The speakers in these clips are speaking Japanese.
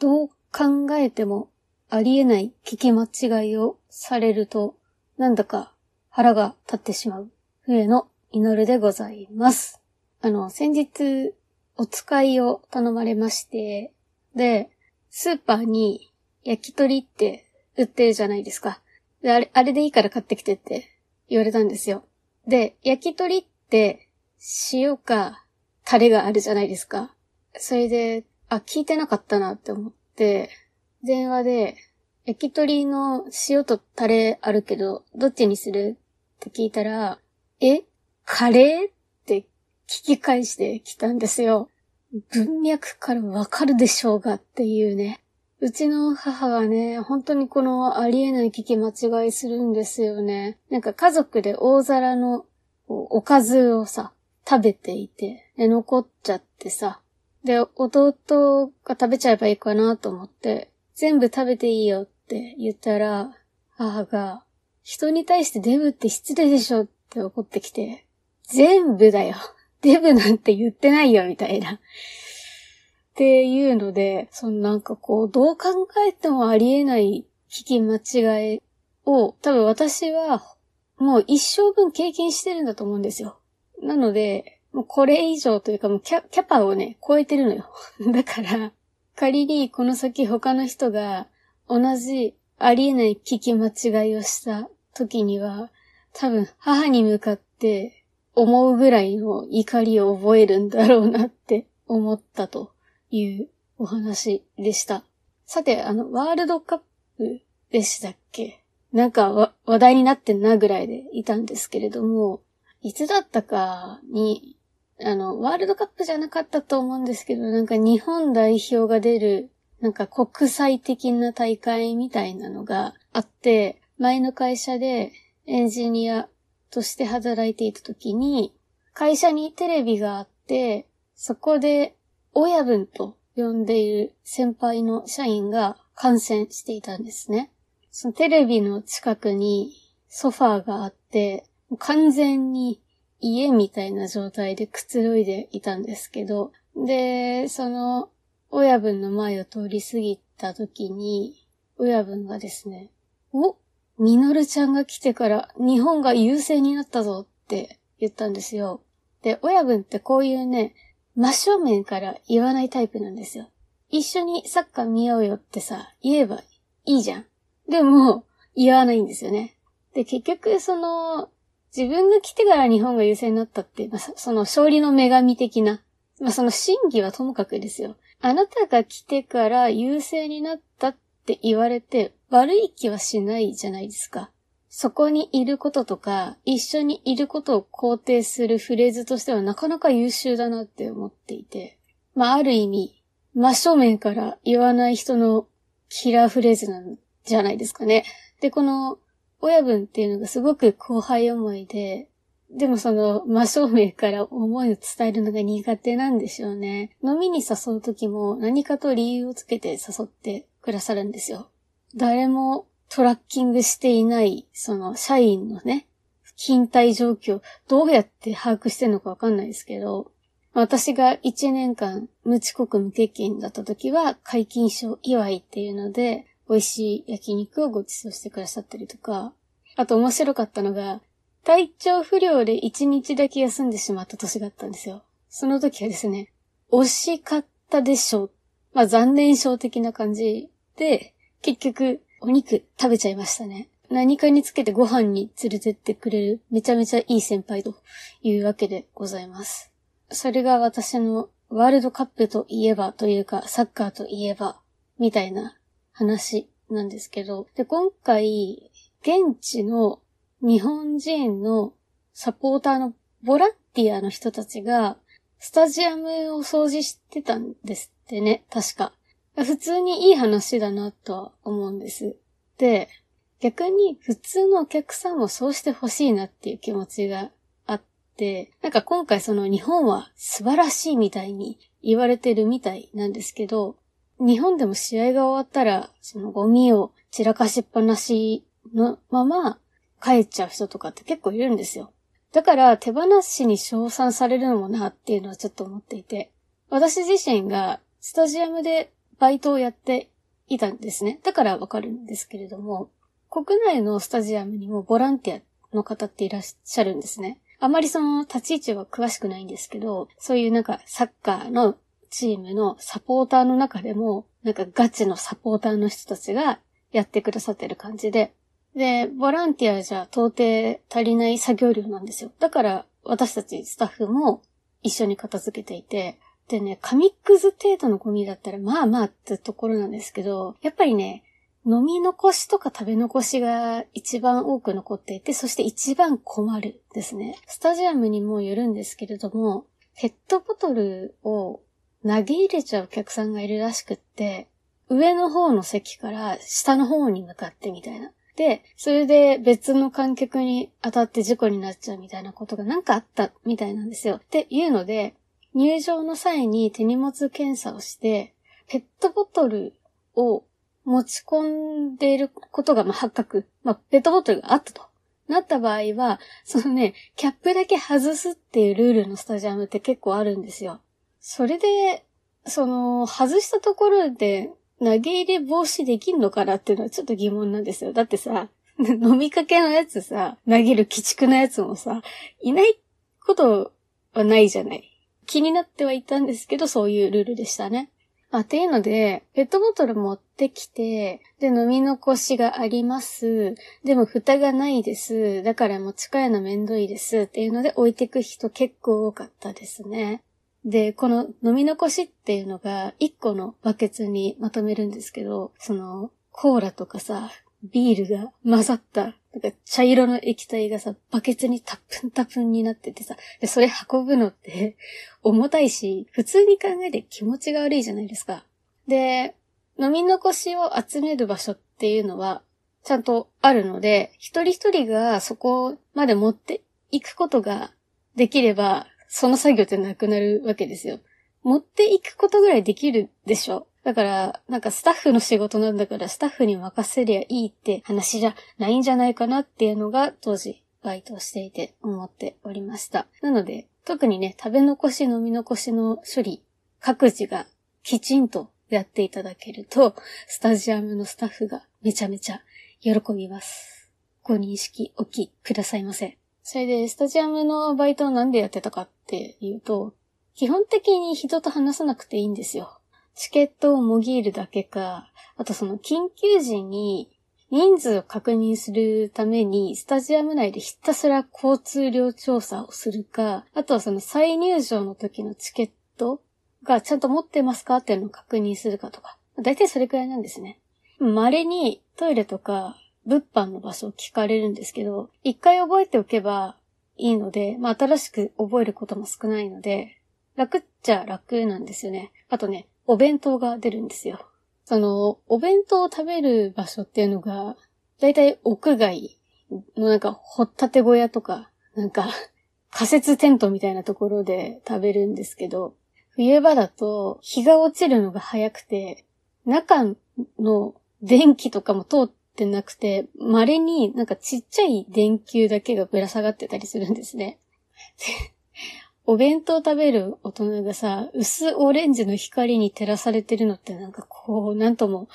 どう考えてもありえない聞き間違いをされると、なんだか腹が立ってしまう、笛の祈るでございます。あの、先日、お使いを頼まれまして、で、スーパーに焼き鳥って売ってるじゃないですか。で、あれ、あれでいいから買ってきてって言われたんですよ。で、焼き鳥って塩かタレがあるじゃないですか。それで、あ、聞いてなかったなって思って、電話で、焼き鳥の塩とタレあるけど、どっちにするって聞いたら、えカレーって聞き返してきたんですよ。文脈からわかるでしょうがっていうね。うちの母がね、本当にこのありえない聞き間違いするんですよね。なんか家族で大皿のおかずをさ、食べていて、で、残っちゃってさ。で、弟が食べちゃえばいいかなと思って、全部食べていいよって言ったら、母が、人に対してデブって失礼でしょって怒ってきて、全部だよ。デブなんて言ってないよ、みたいな。っていうので、そのなんかこう、どう考えてもありえない聞き間違いを、多分私は、もう一生分経験してるんだと思うんですよ。なので、もうこれ以上というかもうキャキャパをね、超えてるのよ。だから、仮にこの先他の人が同じありえない聞き間違いをした時には、多分母に向かって思うぐらいの怒りを覚えるんだろうなって思ったというお話でした。さて、あの、ワールドカップでしたっけ？なんか話題になってんなぐらいでいたんですけれども、いつだったかに、あの、ワールドカップじゃなかったと思うんですけど、なんか日本代表が出る、なんか国際的な大会みたいなのがあって、前の会社でエンジニアとして働いていた時に、会社にテレビがあって、そこで親分と呼んでいる先輩の社員が感染していたんですね。そのテレビの近くにソファーがあって、完全に家みたいな状態でくつろいでいたんですけど、で、その親分の前を通り過ぎた時に、親分がですね、おミノルちゃんが来てから日本が優勢になったぞって言ったんですよ。で、親分ってこういうね、真正面から言わないタイプなんですよ。一緒にサッカー見ようよってさ、言えばいいじゃん。でも、言わないんですよね。で、結局、その、自分が来てから日本が優勢になったって、まあ、その勝利の女神的な、まあ、その真偽はともかくですよ。あなたが来てから優勢になったって言われて、悪い気はしないじゃないですか。そこにいることとか、一緒にいることを肯定するフレーズとしてはなかなか優秀だなって思っていて。まあ、ある意味、真正面から言わない人のキラーフレーズなんじゃないですかね。で、この、親分っていうのがすごく後輩思いで、でもその真正面から思いを伝えるのが苦手なんでしょうね。飲みに誘う時も何かと理由をつけて誘ってくださるんですよ。誰もトラッキングしていない、その社員のね、勤怠状況、どうやって把握してんのかわかんないですけど、私が1年間無遅刻無欠勤だった時は、解禁賞祝いっていうので、美味しい焼肉をご馳走してくださったりとか、あと面白かったのが、体調不良で1日だけ休んでしまった年があったんですよ。その時はですね、惜しかったでしょう。まあ残念症的な感じで、結局、お肉食べちゃいましたね。何かにつけてご飯に連れてってくれるめちゃめちゃいい先輩というわけでございます。それが私のワールドカップといえばというかサッカーといえばみたいな話なんですけど、で、今回、現地の日本人のサポーターのボランティアの人たちが、スタジアムを掃除してたんですってね、確か。普通にいい話だなとは思うんです。で、逆に普通のお客さんもそうしてほしいなっていう気持ちがあって、なんか今回その日本は素晴らしいみたいに言われてるみたいなんですけど、日本でも試合が終わったら、そのゴミを散らかしっぱなしのまま帰っちゃう人とかって結構いるんですよ。だから手放しに称賛されるのもなっていうのはちょっと思っていて、私自身がスタジアムでバイトをやっていたんですね。だからわかるんですけれども、国内のスタジアムにもボランティアの方っていらっしゃるんですね。あまりその立ち位置は詳しくないんですけど、そういうなんかサッカーのチームのサポーターの中でも、なんかガチのサポーターの人たちがやってくださってる感じで、で、ボランティアじゃ到底足りない作業量なんですよ。だから私たちスタッフも一緒に片付けていて、でね、紙くず程度のゴミだったらまあまあってところなんですけど、やっぱりね、飲み残しとか食べ残しが一番多く残っていて、そして一番困るですね。スタジアムにもよるんですけれども、ペットボトルを投げ入れちゃうお客さんがいるらしくって、上の方の席から下の方に向かってみたいな。で、それで別の観客に当たって事故になっちゃうみたいなことがなんかあったみたいなんですよ。っていうので、入場の際に手荷物検査をして、ペットボトルを持ち込んでいることがまあ発覚。まあ、ペットボトルがあったと。なった場合は、そのね、キャップだけ外すっていうルールのスタジアムって結構あるんですよ。それで、その、外したところで投げ入れ防止できんのかなっていうのはちょっと疑問なんですよ。だってさ、飲みかけのやつさ、投げる鬼畜なやつもさ、いないことはないじゃない。気になってはいたんですけど、そういうルールでしたね。あ、っていうので、ペットボトル持ってきて、で、飲み残しがあります。でも、蓋がないです。だから持ち帰るのめんどいです。っていうので置いてく人結構多かったですね。で、この飲み残しっていうのが一個のバケツにまとめるんですけど、その、コーラとかさ、ビールが混ざった、なんか茶色の液体がさ、バケツにタップンタプンになっててさ、で、それ運ぶのって重たいし、普通に考えて気持ちが悪いじゃないですか。で、飲み残しを集める場所っていうのは、ちゃんとあるので、一人一人がそこまで持っていくことができれば、その作業ってなくなるわけですよ。持っていくことぐらいできるでしょ？だから、なんかスタッフの仕事なんだからスタッフに任せりゃいいって話じゃないんじゃないかなっていうのが当時バイトをしていて思っておりました。なので、特にね、食べ残し飲み残しの処理、各自がきちんとやっていただけると、スタジアムのスタッフがめちゃめちゃ喜びます。ご認識おきくださいませ。それで、スタジアムのバイトをなんでやってたかっていうと、基本的に人と話さなくていいんですよ。チケットをもぎるだけか、あとその緊急時に人数を確認するために、スタジアム内でひたすら交通量調査をするか、あとはその再入場の時のチケットがちゃんと持ってますかっていうのを確認するかとか。だいたいそれくらいなんですね。稀にトイレとか物販の場所を聞かれるんですけど、一回覚えておけばいいので、まあ新しく覚えることも少ないので、楽っちゃ楽なんですよね。あとね、お弁当が出るんですよ。その、お弁当を食べる場所っていうのが、だいたい屋外のなんか、掘ったて小屋とか、なんか、仮設テントみたいなところで食べるんですけど、冬場だと日が落ちるのが早くて、中の電気とかも通っってなくて、稀になんかちっちゃい電球だけがぶら下がってたりするんですね。お弁当食べる大人がさ、薄オレンジの光に照らされてるのってなんかこう、なんとも、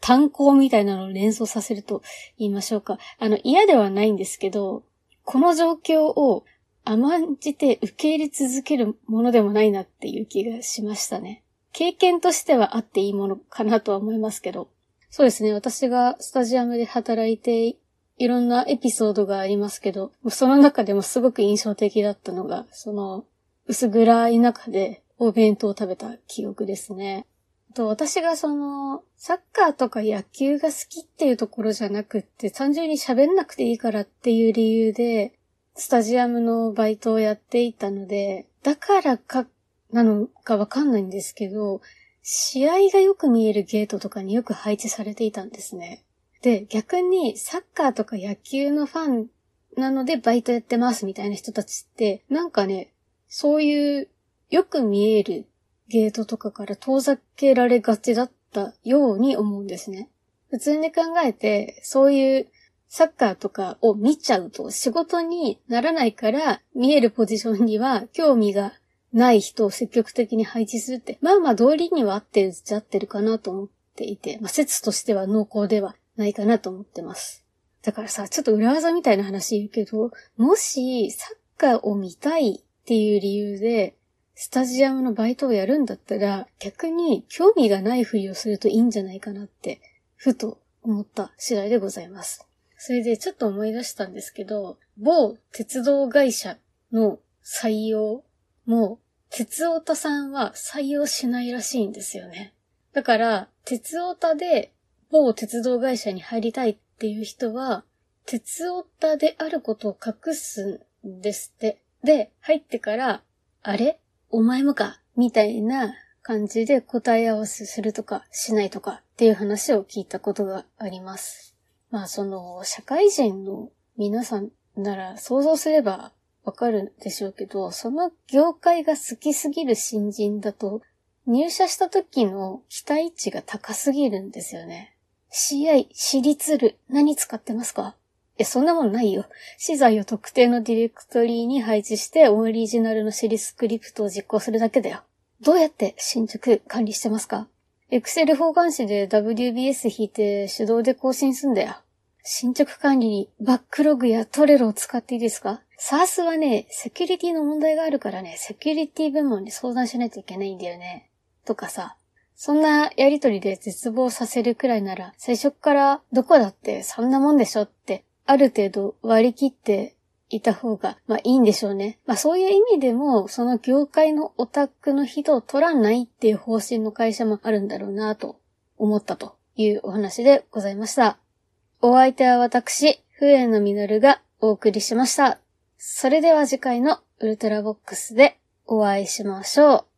炭鉱みたいなのを連想させると言いましょうか。あの、嫌ではないんですけど、この状況を甘んじて受け入れ続けるものでもないなっていう気がしましたね。経験としてはあっていいものかなとは思いますけど。そうですね。私がスタジアムで働いて、いろんなエピソードがありますけど、その中でもすごく印象的だったのが、その、薄暗い中でお弁当を食べた記憶ですね。と私がその、サッカーとか野球が好きっていうところじゃなくって、単純に喋んなくていいからっていう理由で、スタジアムのバイトをやっていたので、だからか、なのかわかんないんですけど、試合がよく見えるゲートとかによく配置されていたんですね。で、逆にサッカーとか野球のファンなのでバイトやってますみたいな人たちって、なんかね、そういうよく見えるゲートとかから遠ざけられがちだったように思うんですね。普通に考えて、そういうサッカーとかを見ちゃうと仕事にならないから見えるポジションには興味がない人を積極的に配置するって、まあまあ道理には合ってるっちゃ合ってるかなと思っていて、まあ説としては濃厚ではないかなと思ってます。だからさ、ちょっと裏技みたいな話言うけど、もしサッカーを見たいっていう理由で、スタジアムのバイトをやるんだったら、逆に興味がないふりをするといいんじゃないかなって、ふと思った次第でございます。それでちょっと思い出したんですけど、某鉄道会社の採用も、鉄オタさんは採用しないらしいんですよね。だから、鉄オタで某鉄道会社に入りたいっていう人は、鉄オタであることを隠すんですって。で、入ってから、あれ？お前もか？みたいな感じで答え合わせするとかしないとかっていう話を聞いたことがあります。まあその、社会人の皆さんなら想像すればわかるでしょうけど、その業界が好きすぎる新人だと、入社した時の期待値が高すぎるんですよね。CI、私立る、何使ってますか？え、そんなもんないよ。資材を特定のディレクトリーに配置してオリジナルのシリスクリプトを実行するだけだよ。どうやって進捗管理してますか ?Excel 方眼紙で WBS 引いて手動で更新すんだよ。進捗管理にバックログやトレロを使っていいですか？?SARS はね、セキュリティの問題があるからね、セキュリティ部門に相談しないといけないんだよね。とかさ、そんなやりとりで絶望させるくらいなら、最初からどこだってそんなもんでしょって、ある程度割り切っていた方が、まあいいんでしょうね。まあそういう意味でも、その業界のオタクの人を取らないっていう方針の会社もあるんだろうなと思ったというお話でございました。お相手は私、笛野実がお送りしました。それでは次回のウルトラボックスでお会いしましょう。